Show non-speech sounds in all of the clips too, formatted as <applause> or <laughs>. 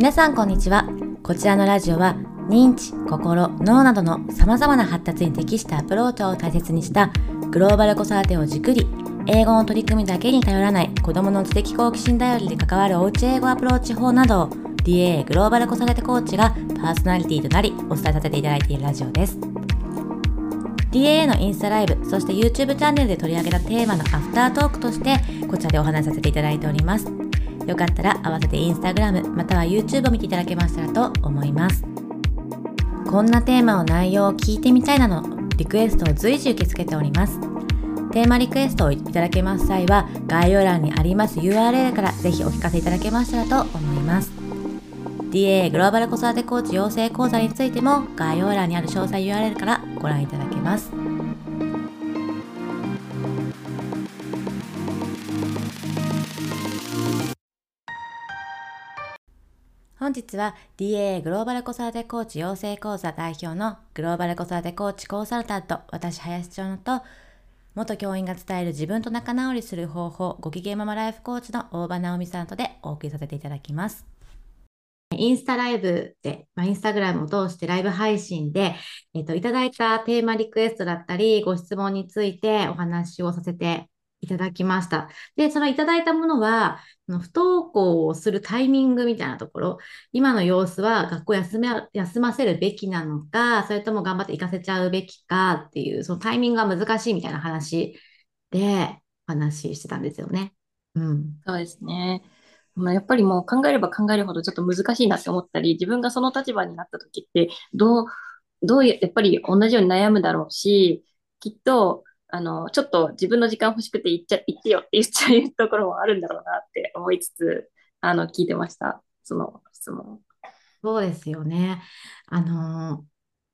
皆さんこんにちはこちらのラジオは認知、心、脳などの様々な発達に適したアプローチを大切にしたグローバル子育てを軸に英語の取り組みだけに頼らない子供の知的好奇心頼りで関わるおうち英語アプローチ法などを DA グローバル子育てコーチがパーソナリティとなりお伝えさせていただいているラジオです。DA のインスタライブ、そして YouTube チャンネルで取り上げたテーマのアフタートークとしてこちらでお話しさせていただいております。よかったら合わせて Instagram または YouTube を見ていただけましたらと思います。こんなテーマの内容を聞いてみたいなどリクエストを随時受け付けております。テーマリクエストをいただけます際は概要欄にあります URL からぜひお聞かせいただけましたらと思います。DA グローバル子育てコーチ養成講座についても概要欄にある詳細 URL からご覧いただけます。本日は DA グローバル子育てコーチ養成講座代表のグローバル子育てコーチコンサルタント私林町のと元教員が伝える自分と仲直りする方法ご機嫌ママライフコーチの大場直美さんとでお送りさせていただきます。インスタライブで、まあ、インスタグラムを通してライブ配信で、えっ、と、いただいたテーマリクエストだったり、ご質問についてお話をさせていただきました。で、そのいただいたものは、不登校をするタイミングみたいなところ、今の様子は学校休め休ませるべきなのか、それとも頑張って行かせちゃうべきかっていう、そのタイミングが難しいみたいな話で話してたんですよね。うん。そうですね。まあ、やっぱりもう考えれば考えるほどちょっと難しいなって思ったり、自分がその立場になった時って、どう、どうやっぱり同じように悩むだろうし、きっと、あの、ちょっと自分の時間欲しくて言っちゃ、言ってよって言っちゃうところもあるんだろうなって思いつつ、あの、聞いてました。その質問。そうですよね。あの、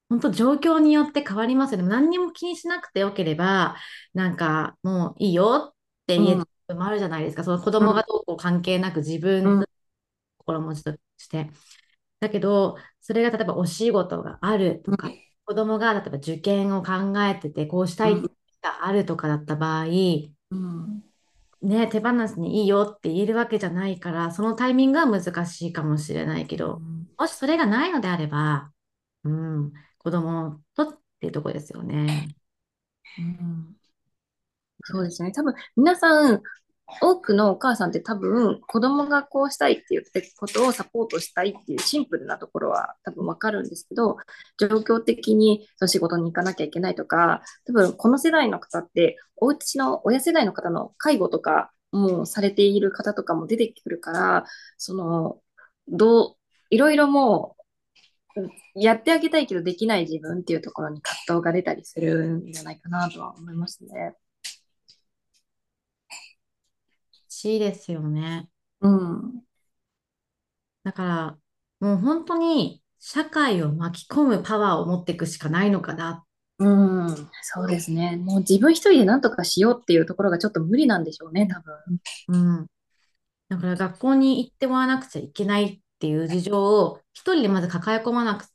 本当状況によって変わりますよね。何にも気にしなくてよければ、なんかもういいよって言えるもあるじゃないですか。その子供がどうこう関係なく自分の心持ちとして。だけど、それが例えばお仕事があるとか、子供が例えば受験を考えてて、こうしたいってがあるとかだった場合、うん、ね、手放すにいいよって言えるわけじゃないから、そのタイミングは難しいかもしれないけど、うん、もしそれがないのであれば、うん、子供とっていうとこですよね。うん、そうですね。多分、皆さん、多くのお母さんって多分子供がこうしたいって言ってことをサポートしたいっていうシンプルなところは多分わかるんですけど、状況的にその仕事に行かなきゃいけないとか、多分この世代の方ってお家の親世代の方の介護とかもうされている方とかも出てくるから、その、どう、いろいろもう、やってあげたいけどできない自分っていうところに葛藤が出たりするんじゃないかなとは思いますね。しいですよね。うん。だから、もう本当に社会を巻き込むパワーを持っていくしかないのかな。うん、そうですね。もう自分一人で何とかしようっていうところがちょっと無理なんでしょうね、多分。うん。だから学校に行ってもらわなくちゃいけないっていう事情を一人でまず抱え込まなく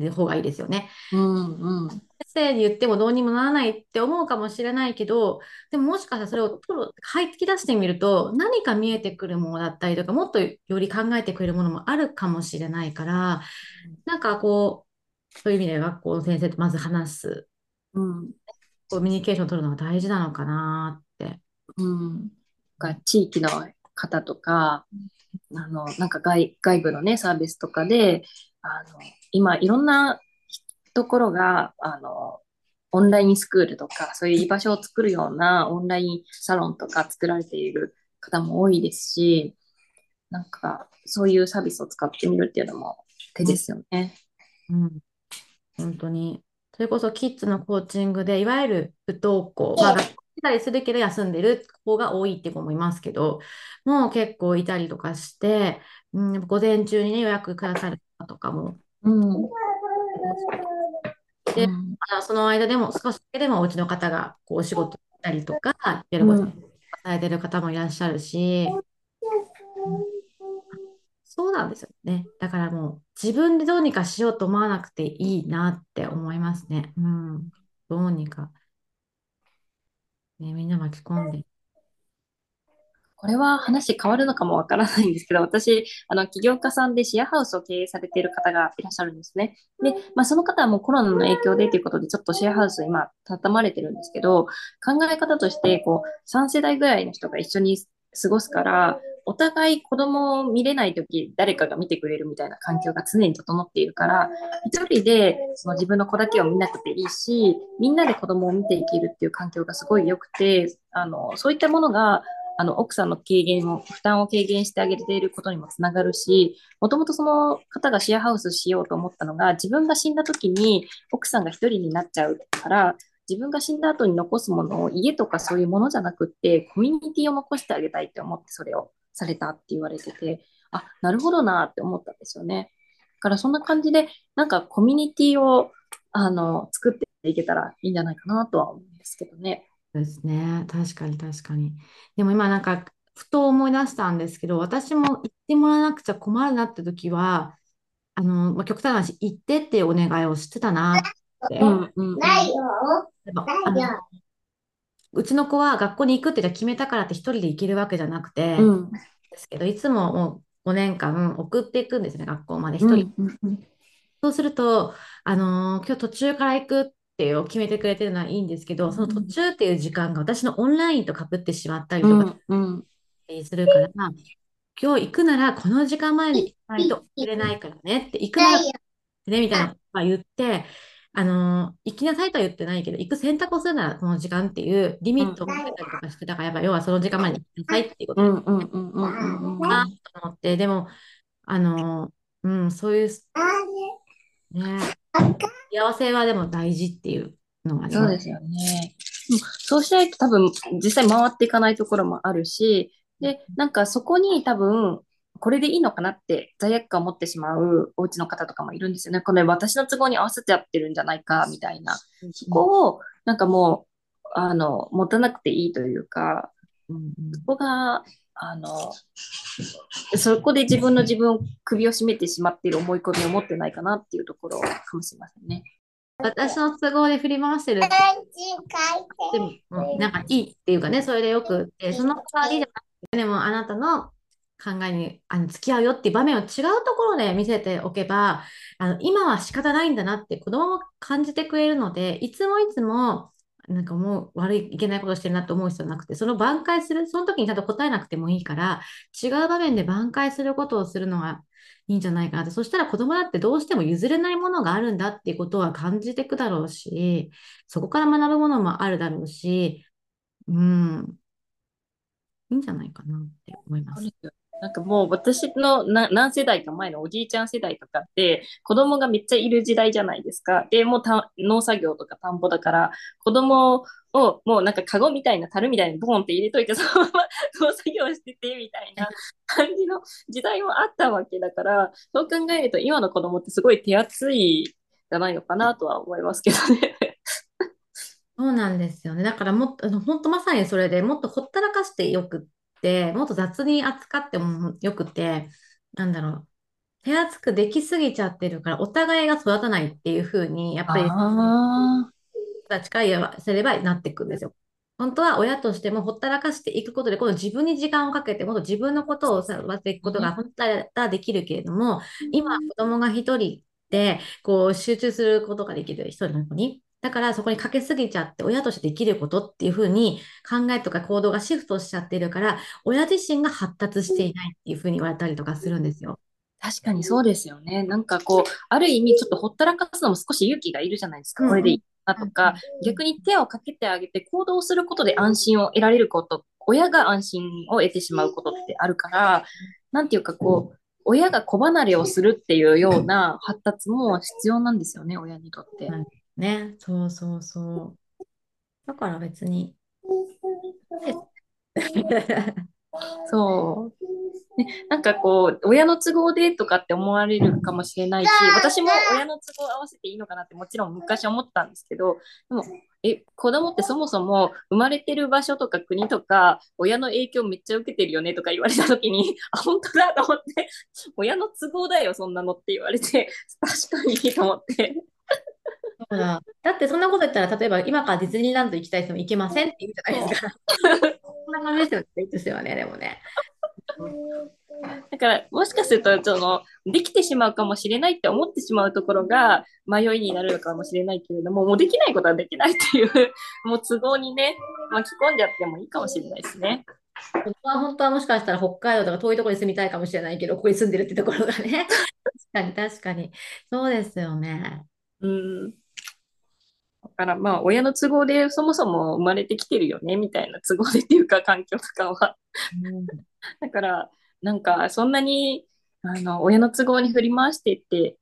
て方がいいですよね。うんうん。生に言ってもどうにもならないって思うかもしれないけど、でももしかしたらそれをプロ、はいき出してみると、何か見えてくるものだったりとか、もっとより考えてくれるものもあるかもしれないから、なんかこう、そういう意味で学校の先生とまず話す。うん。コミュニケーションを取るのが大事なのかなって。うん。が地域の方とか、あの、なんか外外部のね、サービスとかで、あの、今いろんなところが、あの、オンラインスクールとか、そういう居場所を作るようなオンラインサロンとか作られている方も多いですし、なんか、そういうサービスを使ってみるっていうのも手ですよね。うん。本当に。それこそキッズのコーチングで、いわゆる不登校、まあ、学校たりするけど休んでる子が多いって子もいますけど、もう結構いたりとかして、うん、午前中にね、予約くださる方とかも、うん、で、うん、その間でも少しだけでもお家の方がこうお仕事したりとか、やることされてる方もいらっしゃるし、うん、そうなんですよね。だからもう自分でどうにかしようと思わなくていいなって思いますね。うん。どうにか。ね、みんな巻き込んで。これは話変わるのかもわからないんですけど、私、あの、起業家さんでシェアハウスを経営されている方がいらっしゃるんですね。で、まあ、その方はもうコロナの影響でということで、ちょっとシェアハウス今、畳まれてるんですけど、考え方として、こう、3世代ぐらいの人が一緒に過ごすから、お互い子供を見れないとき、誰かが見てくれるみたいな環境が常に整っているから、一人でその自分の子だけを見なくていいし、みんなで子供を見ていけるっていう環境がすごい良くて、あの、そういったものがあの、奥さんの軽減を、負担を軽減してあげていることにもつながるし、もともとその方がシェアハウスしようと思ったのが、自分が死んだ時に奥さんが一人になっちゃうから、自分が死んだ後に残すものを家とかそういうものじゃなくって、コミュニティを残してあげたいって思ってそれをされたって言われてて、あ、なるほどなって思ったんですよね。だからそんな感じで、なんかコミュニティを、あの、作っていけたらいいんじゃないかなとは思うんですけどね。ですね。確かに確かに。でも今なんか、ふと思い出したんですけど、私も言ってもらわなくちゃ困るなって時は、あの、まあ、極端な話、行ってってお願いをしてたなって。うんうん、ないよ。ないよ。うちの子は学校に行くってじゃ決めたからって一人で行けるわけじゃなくて、うん、ですけど、いつももう5年間送っていくんですね、学校まで一人。うんうん、そうすると、あのー、今日途中から行くっていうを決めてくれてるのはいいんですけど、その途中っていう時間が私のオンラインとかぶってしまったりとかするから、うんうん、今日行くならこの時間前に行かないと入れないからねって、行くならね、みたいな言って、あの行きなさいとは言ってないけど、行く選択をするならこの時間っていうリミットを設けたりとかして、だからやっぱ要はその時間前に行きなさいっていうこと。だと思って、でも、あのうん、そういう、ね、幸せはでも大事っていうのがそうですよね。そうしないと多分実際回っていかないところもあるし、で、なんかそこに多分これでいいのかなって罪悪感を持ってしまうお家の方とかもいるんですよね。これ私の都合に合わせちゃってるんじゃないかみたいな。そこをなんかもう、あの、持たなくていいというか、そこがあの、そこで自分の自分を首を絞めてしまっている思い込みを持ってないかなっていうところかもしれませんね。私の都合で振り回してる。でも、なんかいいっていうかね、それでよくって、その代わりじゃなくて、でもあなたの考えにあの付き合うよっていう場面を違うところで見せておけば、あの今は仕方ないんだなって子供も感じてくれるので、いつもいつもなんかもう悪い、いけないことしてるなと思う必要なくて、その挽回する、その時にちゃんと答えなくてもいいから、違う場面で挽回することをするのがいいんじゃないかなって、そしたら子供だってどうしても譲れないものがあるんだっていうことは感じていくだろうし、そこから学ぶものもあるだろうし、うん、いいんじゃないかなって思います。なんかもう私の何世代か前のおじいちゃん世代とかって子供がめっちゃいる時代じゃないですか。で、もう農作業とか田んぼだから子供をもうなんかカゴみたいな樽みたいにボンって入れといて <laughs> そのまま農作業しててみたいな感じの時代もあったわけだから、そう考えると今の子供ってすごい手厚いじゃないのかなとは思いますけどね。<laughs> そうなんですよね。だからもっと、本当まさにそれでもっとほったらかしてよくってもっと雑に扱ってもよくて、なんだろう、手厚くできすぎちゃってるから、お互いが育たないっていうふうに、やっぱり、近いせればなっていくんですよ。本当は親としてもほったらかしていくことで、この自分に時間をかけて、もっと自分のことを育てていくことが本当はできるけれども、今、子供が一人で、こう、集中することができる一人の子に、だからそこにかけすぎちゃって親としてできることっていうふうに考えとか行動がシフトしちゃってるから親自身が発達していないっていうふうに言われたりとかするんですよ。確かにそうですよね。なんかこう、ある意味ちょっとほったらかすのも少し勇気がいるじゃないですか。これでいいなとか、逆に手をかけてあげて行動することで安心を得られること、親が安心を得てしまうことってあるから、なんていうかこう、親が子離れをするっていうような発達も必要なんですよね、親にとって。ね、そうそうそう。だから別に。<laughs> そう。ね、なんかこう、親の都合でとかって思われるかもしれないし、私も親の都合合わせていいのかなってもちろん昔思ったんですけど、でも、え、子供ってそもそも生まれてる場所とか国とか、親の影響めっちゃ受けてるよねとか言われた時に、<laughs> あ、本当だと思って、親の都合だよ、そんなのって言われて、<laughs> 確かにと思って。ほら。だってそんなこと言ったら、例えば今からディズニーランド行きたい人も行けませんって言うじゃないですか。そんな感じですよね、ですよね、でもね。だから、もしかすると、その、できてしまうかもしれないって思ってしまうところが迷いになるのかもしれないけれども、もうできないことはできないっていう、<laughs> もう都合にね、巻き込んじゃってもいいかもしれないですね。本当は本当はもしかしたら北海道とか遠いところに住みたいかもしれないけど、ここに住んでるってところがね。確かに確かに。そうですよね。うん。だからまあ、親の都合でそもそも生まれてきてるよね、みたいな都合でっていうか、環境とかは。うんだから、なんか、そんなに、あの、親の都合に振り回してって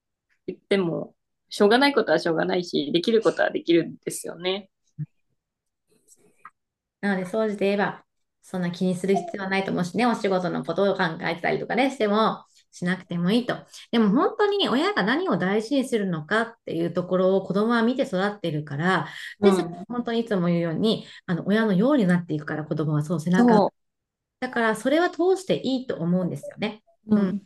言っても、しょうがないことはしょうがないし、できることはできるんですよね。なので、総じて言えば、そんな気にする必要はないと思うしね、お仕事のことを考えてたりとかね、しても、しなくてもいいと。でも本当に親が何を大事にするのかっていうところを子供は見て育ってるから、で、うん本当にいつも言うように、あの、親のようになっていくから、子供はそう背中だから、それは通していいと思うんですよね。う。うん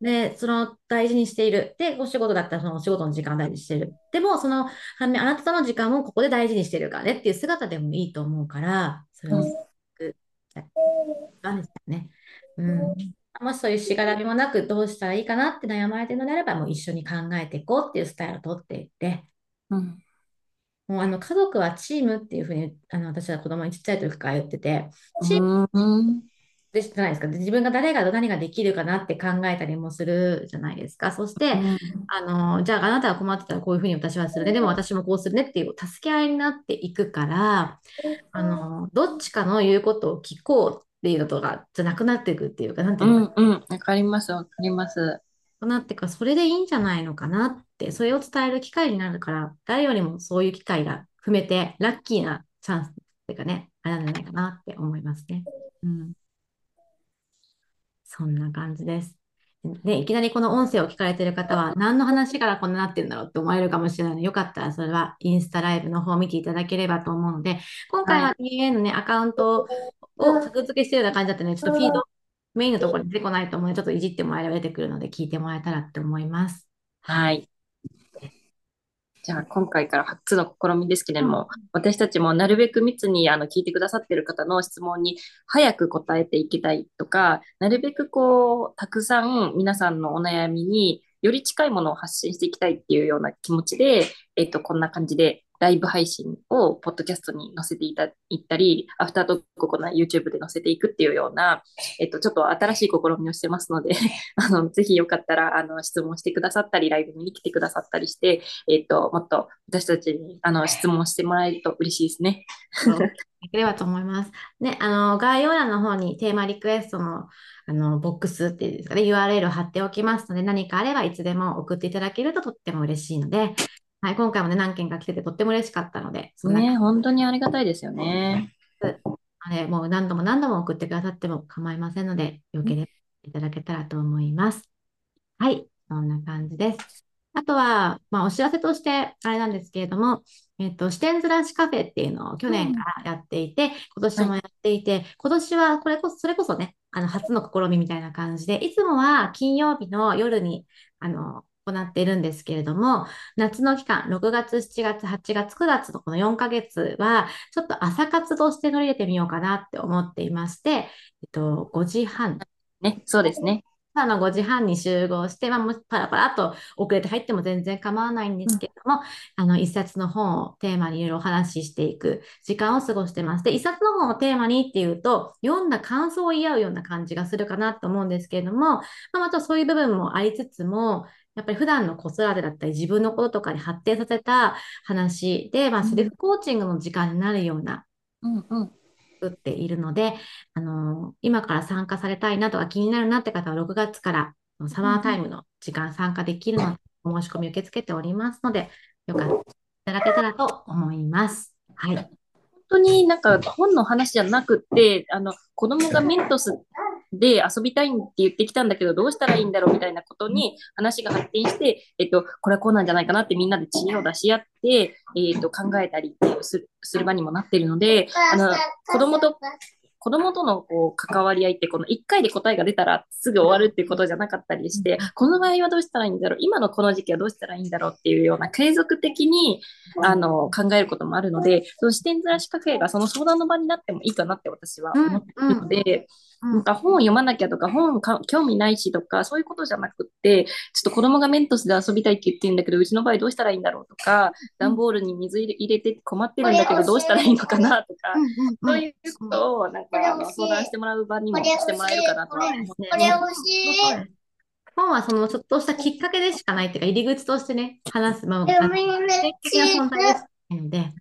で、その大事にしている。で、お仕事だったらそのお仕事の時間を大事にしている。でも、その反面、あなたとの時間をここで大事にしているからねっていう姿でもいいと思うから、それをうんすごく、なんですよね。うん。もしそういうしがらみもなくどうしたらいいかなって悩まれているのであれば、もう一緒に考えていこうっていうスタイルをとっていって、うん。もうあの家族はチームっていうふうにあの私は子供にちっちゃい時から言ってて、チームうん。でじゃないですか。で自分が誰が何ができるかなって考えたりもするじゃないですか。そして、あの、じゃああなたが困ってたらこういうふうに私はするね。でも私もこうするねっていう助け合いになっていくから、あの、どっちかの言うことを聞こうっていうのとかじゃなくなっていくっていうか、なんていうのかうん。うん。わかります。わかります。なってか、それでいいんじゃないのかなって、それを伝える機会になるから、誰よりもそういう機会が踏めて、ラッキーなチャンスっていうかね、あれなんじゃないかなって思いますね。うん。そんな感じです。で、いきなりこの音声を聞かれている方は、何の話からこんななってるんだろうって思われるかもしれないので、よかったらそれはインスタライブの方を見ていただければと思うので、今回は DA のね、アカウントを格付けしてるような感じだったので、ちょっとフィード、メインのところに出てこないと思う。ので、ちょっといじってもらえれば出てくるので、聞いてもらえたらって思います。はい。じゃあ、今回から初の試みですけれども、私たちもなるべく密にあの聞いてくださっている方の質問に早く答えていきたいとか、なるべくこう、たくさん皆さんのお悩みにより近いものを発信していきたいっていうような気持ちで、えっと、こんな感じでライブ配信をポッドキャストに載せていたいったり、アフタートークをこの YouTube で載せていくっていうような、えっと、ちょっと新しい試みをしてますので、<laughs> あの、ぜひよかったら、あの、質問してくださったり、ライブに来てくださったりして、えっと、もっと私たちに、あの、質問してもらえると嬉しいですね。いければと思います。ね、あの、概要欄の方にテーマリクエストの、あの、ボックスっていうんですかね、URL を貼っておきますので、何かあればいつでも送っていただけるととっても嬉しいので、はい、今回もね、何件か来ててとっても嬉しかったので、そんなね、本当にありがたいですよね。あれ、もう何度も何度も送ってくださっても構いませんので、よければいただけたらと思います。はい、そんな感じです。あとは、まあ、お知らせとして、あれなんですけれども、えっと、視点ずらしカフェっていうのを去年からやっていて、今年もやっていて、今年はこれこそ、それこそね、あの、初の試みみたいな感じで、いつもは金曜日の夜に、あの、行っているんですけれども、夏の期間、6月、7月、8月、9月のこの4ヶ月は、ちょっと朝活として乗り入れてみようかなって思っていまして、えっと、5時半、ね、そうですね。朝の5時半に集合して、まあ、もしパラパラっと遅れて入っても全然構わないんですけれども、あの、一冊の本をテーマにいろいろお話ししていく時間を過ごしてます。で、一冊の本をテーマにっていうと、読んだ感想を言い合うような感じがするかなと思うんですけれども、まあ、またそういう部分もありつつも、やっぱり普段の子育てだったり自分のこととかに発展させた話で、まあ、セルフコーチングの時間になるようなうんうん。作っているので、あの今から参加されたいなとか気になるなって方は6月からサマータイムの時間参加できるので、お申し込み受け付けておりますので、よかったらいただけたらと思います。はい。本当になんか本の話じゃなくって、あの、子供がメントスで遊びたいって言ってきたんだけど、どうしたらいいんだろうみたいなことに話が発展して、えっと、これはこうなんじゃないかなってみんなで知恵を出し合って、えっと、考えたりっていうするする場にもなってるので、あの、子供と子供とのこう関わり合いって、この1回で答えが出たらすぐ終わるっていうことじゃなかったりして、この場合はどうしたらいいんだろう、今のこの時期はどうしたらいいんだろうっていうような継続的にあの考えることもあるので、その視点ずらしカフェがその相談の場になってもいいかなって私は思っているので、なんか本を読まなきゃとか、本か興味ないしとか、そういうことじゃなくって、ちょっと子供がメントスで遊びたいって言ってるんだけど、うちの場合どうしたらいいんだろうとか、段ボールに水入れ入れて困ってるんだけど、どうしたらいいのかなとか、そういうことをなんかあの相談してもらう場にもしてもらえるかなとは思ってそうですね。本はそのちょっとしたきっかけでしかないっていうか、入り口としてね、話す、まあ、でもあのみんな存在でしかないので、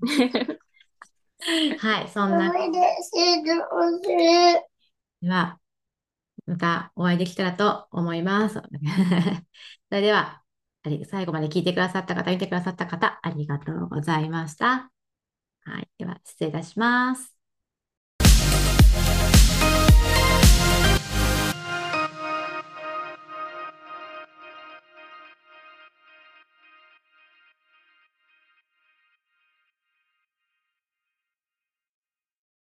<laughs> <laughs> はい、そんなでは、またお会いできたらと思います。<laughs> それでは、最後まで聞いてくださった方、見てくださった方、ありがとうございました。はい、では失礼いたします。